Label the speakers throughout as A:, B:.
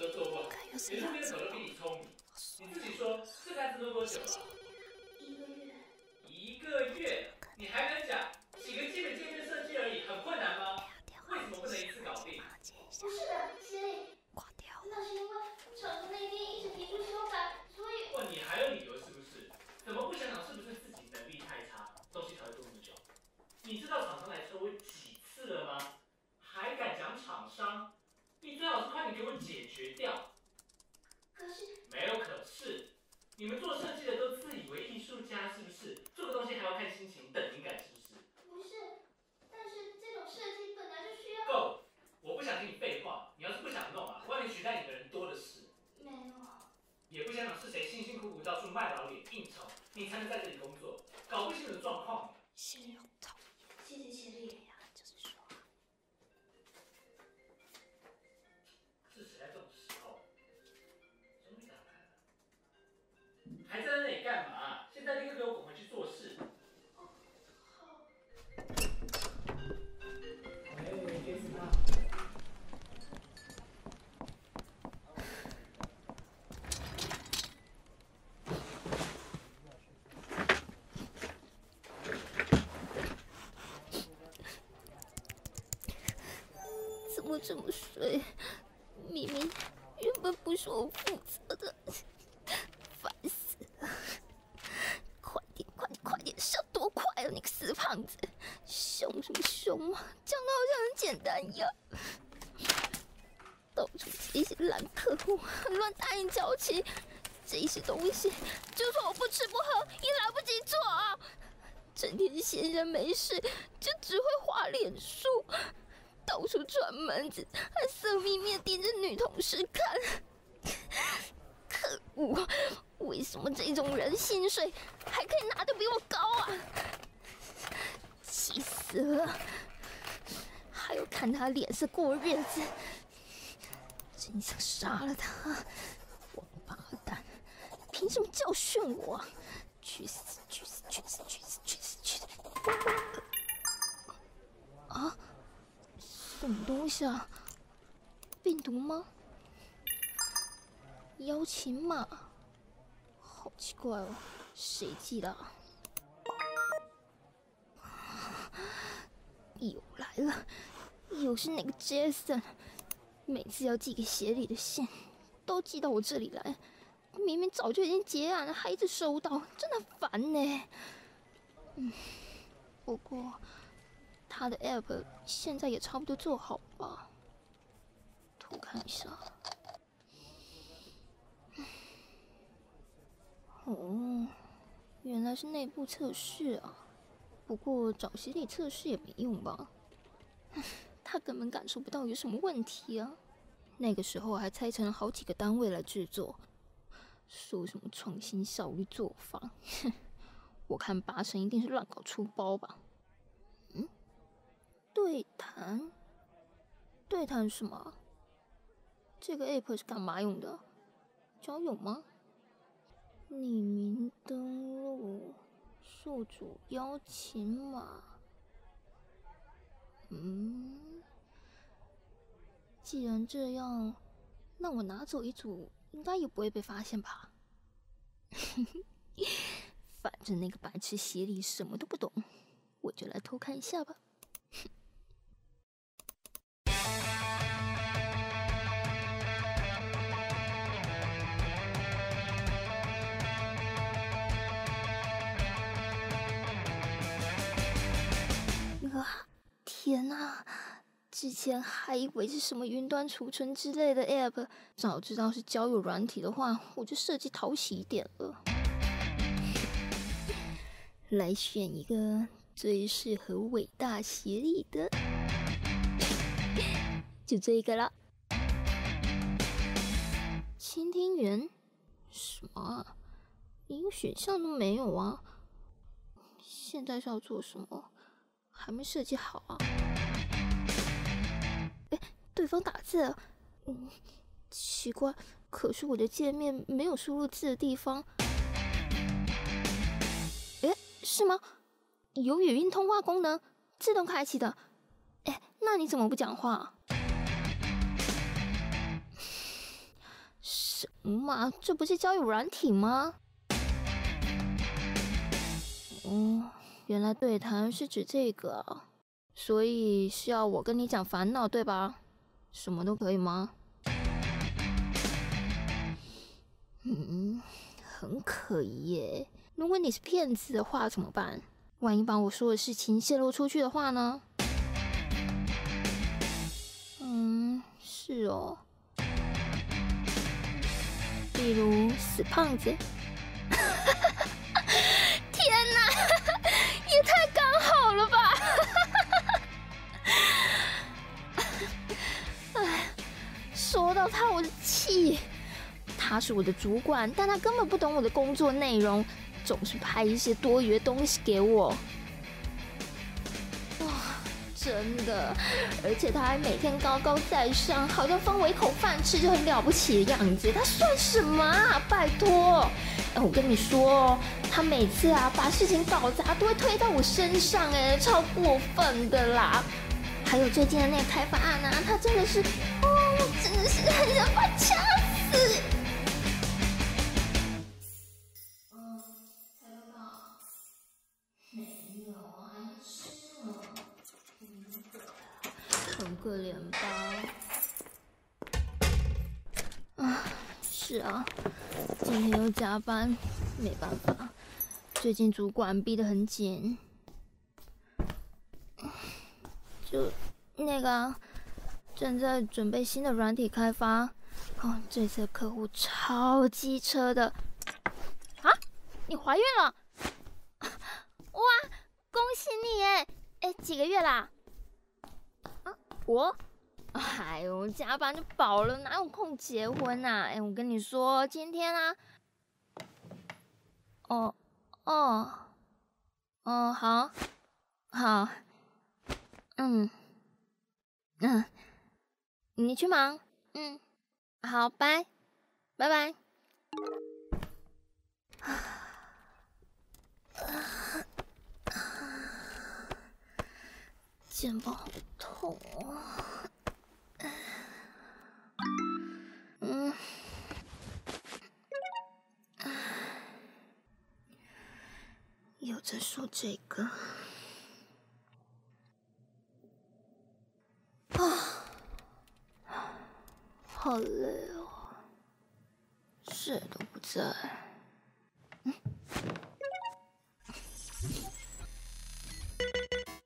A: 都做不好，连路边的狗都比你聪明。你自己说，这个案子弄多久了？
B: 一个月。
A: 一个月？你还敢讲？几个基本界面设计而已，很困难吗？为什么不能一次搞定？
B: 不是的，经理。挂掉。那是因为厂子那边一直提出修改，所以。
A: 问你还有理由是不是？怎么不想想是不是自己能力太差，东西才会做那么久？你知道厂商来抽我几次了吗？还敢讲厂商？你最好是快点给我解决掉。
B: 可是。
A: 没有可是，你们做设计的都自以为艺术家是不是？做个东西还要看心情，等灵感是不是？
B: 不是，但是这种设计本来就需要。
A: 够，我不想听你废话。你要是不想弄啊，外面取代你的人多的是。
B: 没有。
A: 也不想想是谁辛辛苦苦到处卖老脸应酬，你才能在这里工作，搞不清楚状况。
B: 谢谢讨厌，谢谢协力。样子，凶什么凶啊？讲的好像很简单一样，到处接一些烂客户，乱答应交期，这些东西就算我不吃不喝也来不及做啊！整天闲着没事就只会画脸书。到处串门子，还色眯眯盯着女同事看，可恶！为什么这种人薪水还可以拿得比我高啊？气死了！还要看他脸色过日子，真想杀了他！王八蛋，凭什么教训我？去死！去死！去死！去死！去死！去死！啊！什么东西啊？病毒吗？邀请码？好奇怪哦，谁寄的？又来了，又是那个 Jason。每次要寄给协理的信，都寄到我这里来。明明早就已经结案了，还一直收到，真的烦呢。嗯，不过。他的 app 现在也差不多做好吧？偷看一下。哦，原来是内部测试啊。不过找心理测试也没用吧？他根本感受不到有什么问题啊。那个时候还拆成了好几个单位来制作，说什么创新效率做法，哼，我看八成一定是乱搞出包吧。嗯对谈，对谈什么？这个 app 是干嘛用的？交友吗？匿名登录，宿主邀请码。嗯，既然这样，那我拿走一组，应该也不会被发现吧？反正那个白痴协理什么都不懂，我就来偷看一下吧。之前还以为是什么云端储存之类的 app，早知道是交友软体的话，我就设计讨喜一点了。来选一个最适合伟大协力的，就这一个了。倾听员？什么啊？一个选项都没有啊！现在是要做什么？还没设计好啊！对方打字，嗯，奇怪，可是我的界面没有输入字的地方。哎，是吗？有语音通话功能，自动开启的。哎，那你怎么不讲话？什么？这不是交友软体吗？哦，原来对谈是指这个，所以是要我跟你讲烦恼对吧？什么都可以吗？嗯，很可疑耶。如果你是骗子的话怎么办？万一把我说的事情泄露出去的话呢？嗯，是哦。例如死胖子，说到他，我的气。他是我的主管，但他根本不懂我的工作内容，总是派一些多余的东西给我。哇真的，而且他还每天高高在上，好像分我一口饭吃就很了不起的样子。他算什么？拜托！哎，我跟你说，他每次啊把事情搞砸都会推到我身上，哎，超过分的啦。还有最近的那个开发案啊，他真的是，真是很想把掐死。个脸吧，啊，是啊，今天又加班，没办法，最近主管逼得很紧，就那个正在准备新的软体开发，哦，这次客户超机车的，啊，你怀孕了，哇，恭喜你哎，哎，几个月啦？我，哎呦，加班就饱了，哪有空结婚啊？哎，我跟你说，今天啊，哦，哦，哦，好，好，嗯，嗯，你去忙，嗯，好，拜，拜拜。肩膀好痛啊！嗯，又在说这个啊，好累哦，谁都不在。嗯，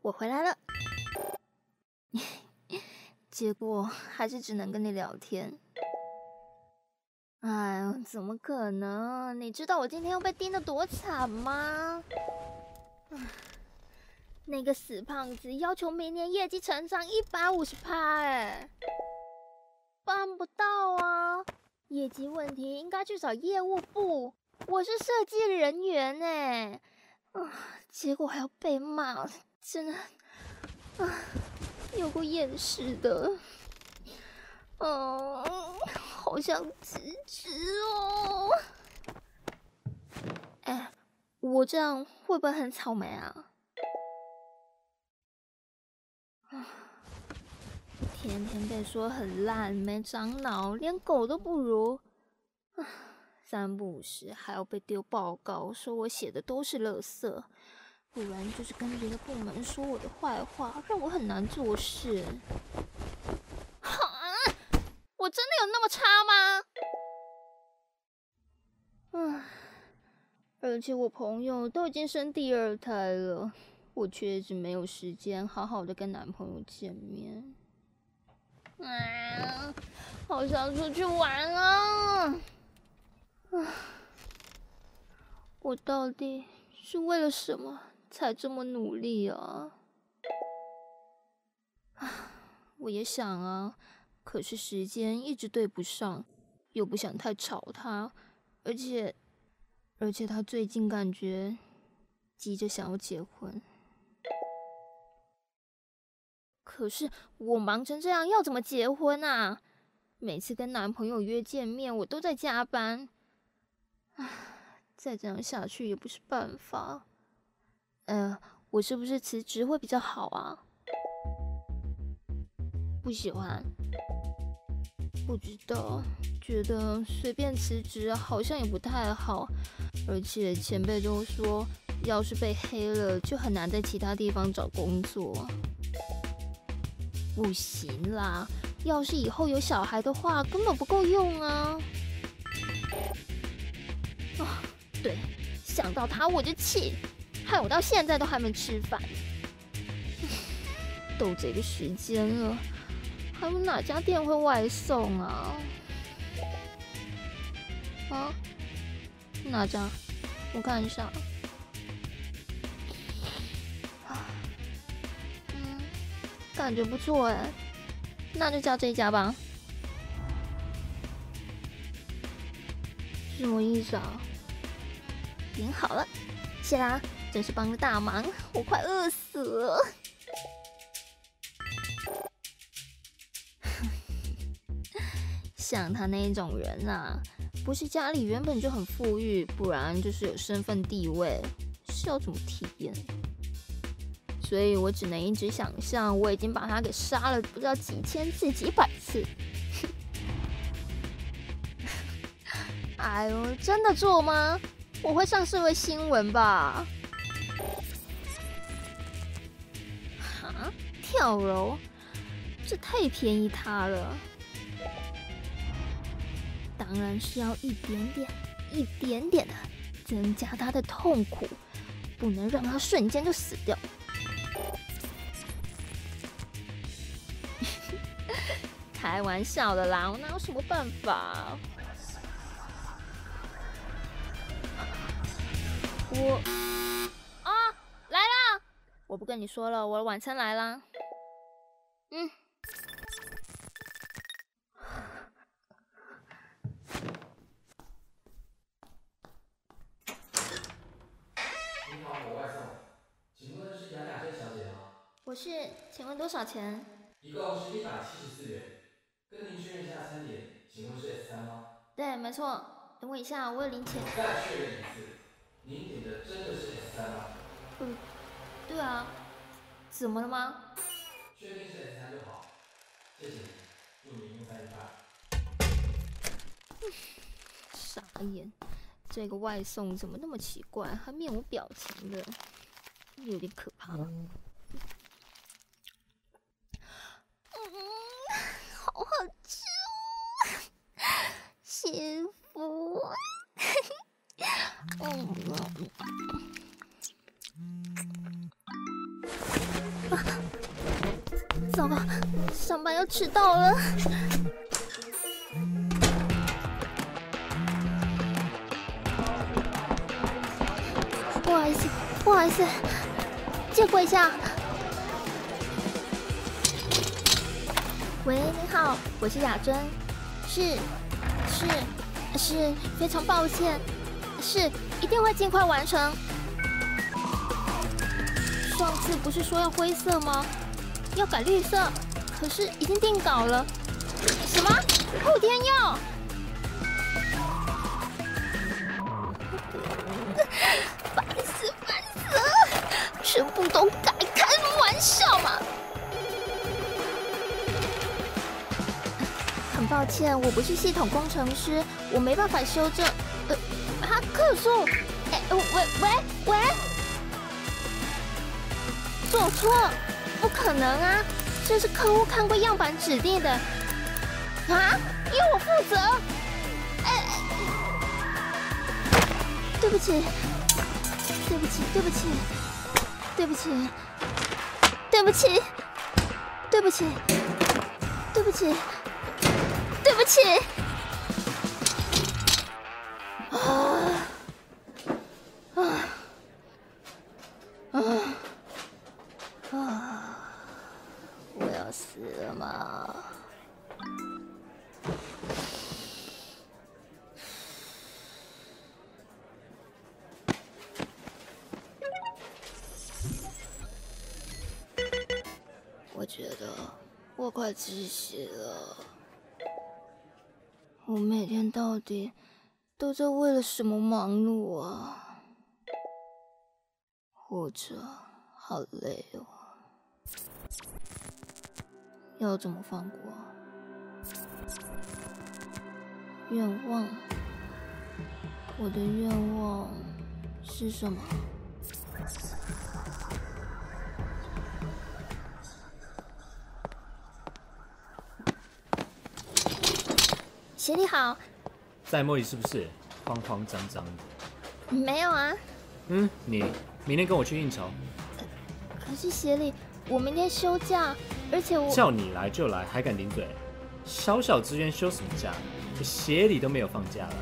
B: 我回来了。结果还是只能跟你聊天。哎呦，怎么可能？你知道我今天又被盯得多惨吗？那个死胖子要求明年业绩成长一百五十趴，哎，办不到啊！业绩问题应该去找业务部，我是设计人员哎，啊，结果还要被骂，真的，啊。有过厌世的，嗯，好想辞职哦。哎，我这样会不会很草莓啊？天天被说很烂，没长脑，连狗都不如。三不五时还要被丢报告，说我写的都是垃圾。不然就是跟别的部门说我的坏话，让我很难做事。哈，我真的有那么差吗？唉，而且我朋友都已经生第二胎了，我却一直没有时间好好的跟男朋友见面。啊，好想出去玩啊！啊，我到底是为了什么？才这么努力啊！啊，我也想啊，可是时间一直对不上，又不想太吵他，而且，而且他最近感觉急着想要结婚。可是我忙成这样，要怎么结婚啊？每次跟男朋友约见面，我都在加班。唉，再这样下去也不是办法。呃，我是不是辞职会比较好啊？不喜欢。不知道，觉得随便辞职好像也不太好，而且前辈都说，要是被黑了，就很难在其他地方找工作。不行啦，要是以后有小孩的话，根本不够用啊！啊，对，想到他我就气，害我到现在都还没吃饭。都这个时间了，还有哪家店会外送啊？啊？哪家？我看一下。感觉不错哎，那就叫这一家吧。什么意思啊？点好了，谢啦，真是帮了大忙，我快饿死了。像他那一种人啊，不是家里原本就很富裕，不然就是有身份地位，是要怎么体验？所以我只能一直想象，我已经把他给杀了不知道几千次、几百次。哎呦，真的做吗？我会上社会新闻吧？哈，跳楼，这太便宜他了。当然是要一点点、一点点的增加他的痛苦，不能让他瞬间就死掉。开玩笑的啦，我哪有什么办法？我啊，来啦！我不跟你说了，我的晚餐来啦。嗯。我是，请问多少钱？
C: 一共是一百七十四元。确认一下三点，请问是 S 三吗？
B: 对，没错。等我一下，我有零钱。
C: 再确认一次，您点的真的是 S 三吗？
B: 嗯，对啊。怎么了吗？
C: 确定是 S 三就好。谢谢你，祝您用餐愉快。
B: 傻眼，这个外送怎么那么奇怪，还面无表情的，有点可怕。嗯好好吃哦，幸福。嗯，啊，糟糕，上班要迟到了。不好意思，不好意思，借过一下。喂，你好，我是雅珍，是，是，是非常抱歉，是一定会尽快完成。上次不是说要灰色吗？要改绿色，可是已经定稿了。什么？后天要？烦死烦死！全部都改，抱歉，我不是系统工程师，我没办法修正。呃，哈，客诉。哎，喂喂喂，做错？不可能啊，这是客户看过样板指定的。啊，由我负责。哎，对不起，对不起，对不起，对不起，对不起，对不起，对不起。对不起，啊啊啊啊！我要死了吗？我觉得我快窒息了。我每天到底都在为了什么忙碌啊？活着好累哦，要怎么放过？愿望，我的愿望是什么？协理好，
A: 在茉莉是不是慌慌张张的？
B: 没有啊。
A: 嗯，你明天跟我去应酬。
B: 可是协理，我明天休假，而且我
A: 叫你来就来，还敢顶嘴？小小职员休什么假？协理都没有放假了。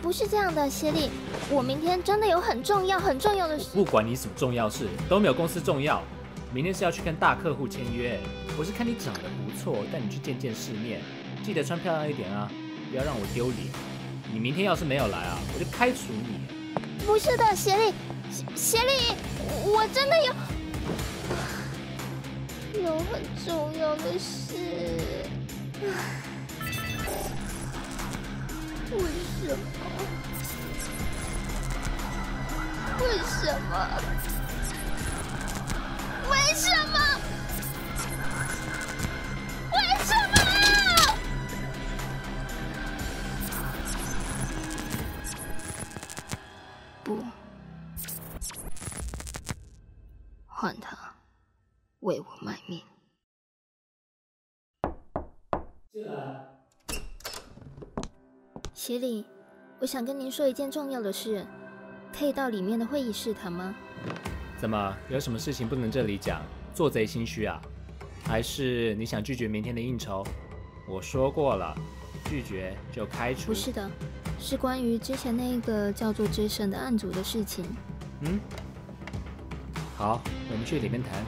B: 不是这样的，协理，我明天真的有很重要、很重要的事。
A: 不管你什么重要事，都没有公司重要。明天是要去跟大客户签约，我是看你长得不错，带你去见见世面。记得穿漂亮一点啊，不要让我丢脸。你明天要是没有来啊，我就开除你。
B: 不是的，协理，协理，我真的有有很重要的事。为什么？为什么？为什
C: 么？
B: 协理，我想跟您说一件重要的事，可以到里面的会议室谈吗？
A: 怎么，有什么事情不能这里讲？做贼心虚啊？还是你想拒绝明天的应酬？我说过了，拒绝就开除。
B: 不是的。是关于之前那个叫做 Jason 的案组的事情。
A: 嗯，好，我们去里面谈。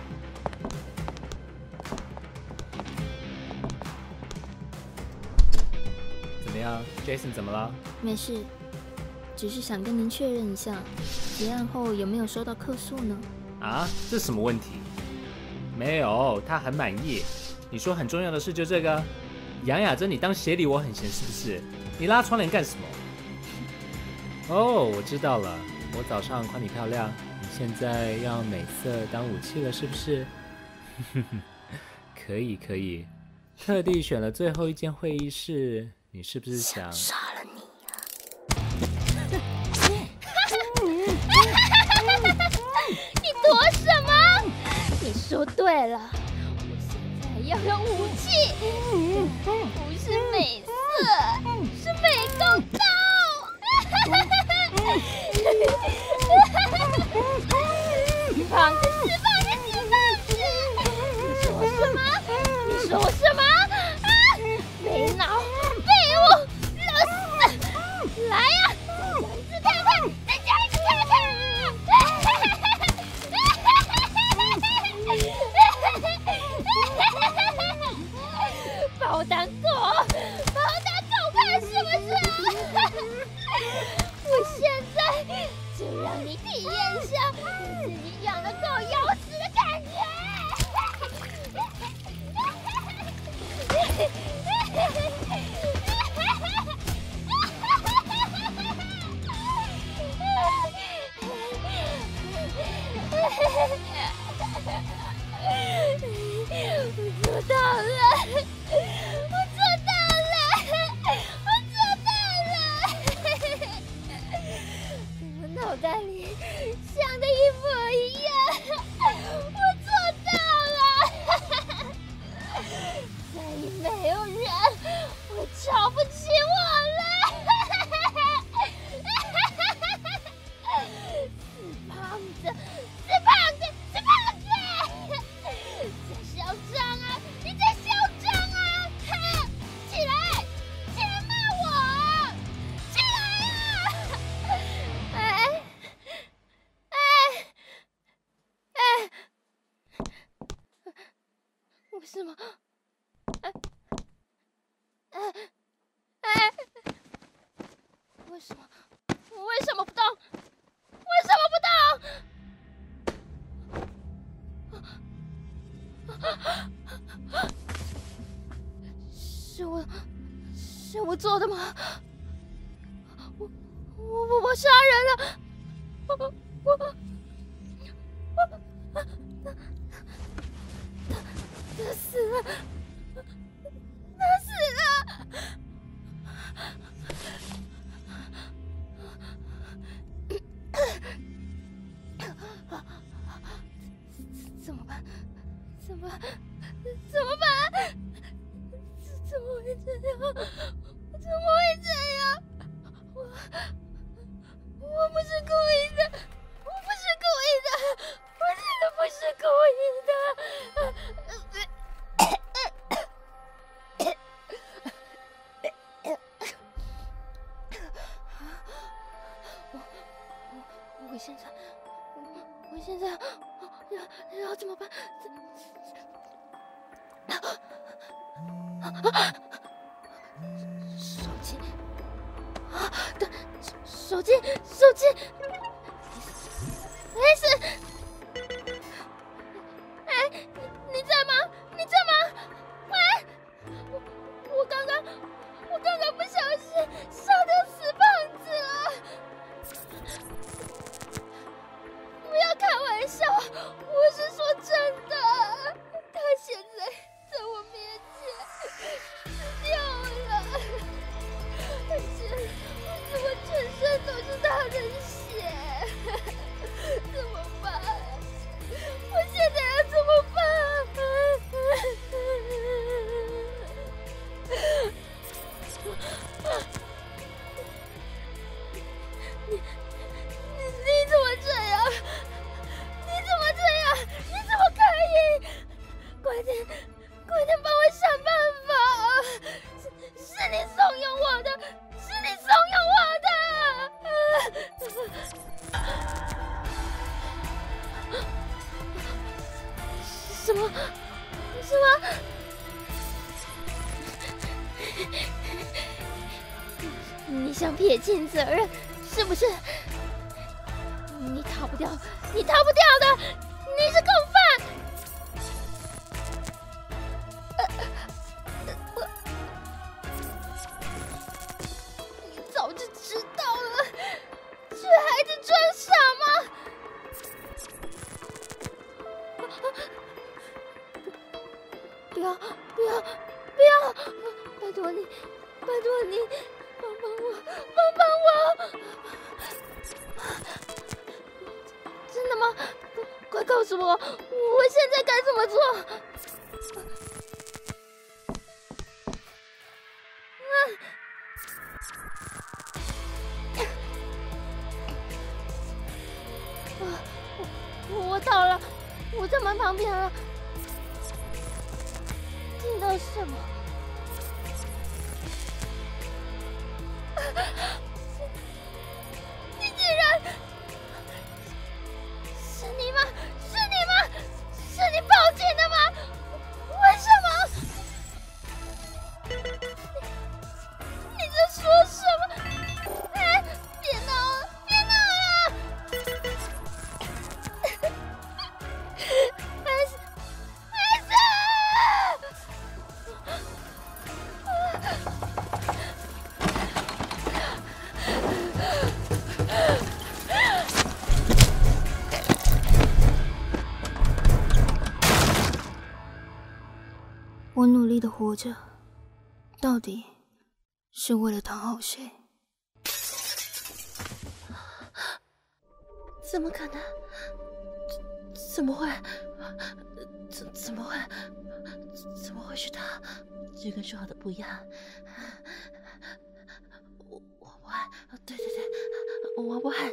A: 样，Jason 怎么了？
B: 没事，只是想跟您确认一下，结案后有没有收到客诉呢？
A: 啊，这什么问题？没有，他很满意。你说很重要的事就这个？杨雅珍，你当协理我很闲是不是？你拉窗帘干什么？哦，我知道了。我早上夸你漂亮，你现在要美色当武器了，是不是？可以可以，特地选了最后一间会议室，你是不是想，
B: 杀了你呀？你躲什么？你说对了，我现在要用武器，不是美色，是美工刀。胖是我，是我做的吗？我我我杀人了！我我我他他死了！他死了！怎么办？怎么办？怎么办？怎怎么会这样？怎么会这手责任，是不是？你逃不掉，你逃不掉的，你是共犯！我，你早就知道了，却还在装傻吗？不要，不要，不要！拜托你，拜托你，真的吗？快告诉我，我现在该怎么做？啊，我我到了，我在门旁边了。听到什么？我努力的活着，到底是为了讨好谁？怎么可能？怎么会？怎怎么会？怎么会是他？这跟说好的不一样。我我不爱，对对对，我不爱。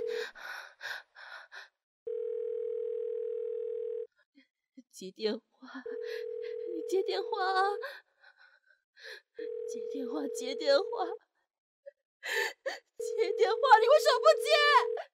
B: 接电话。你接电话啊！接电话，接电话，接电话！你为什么不接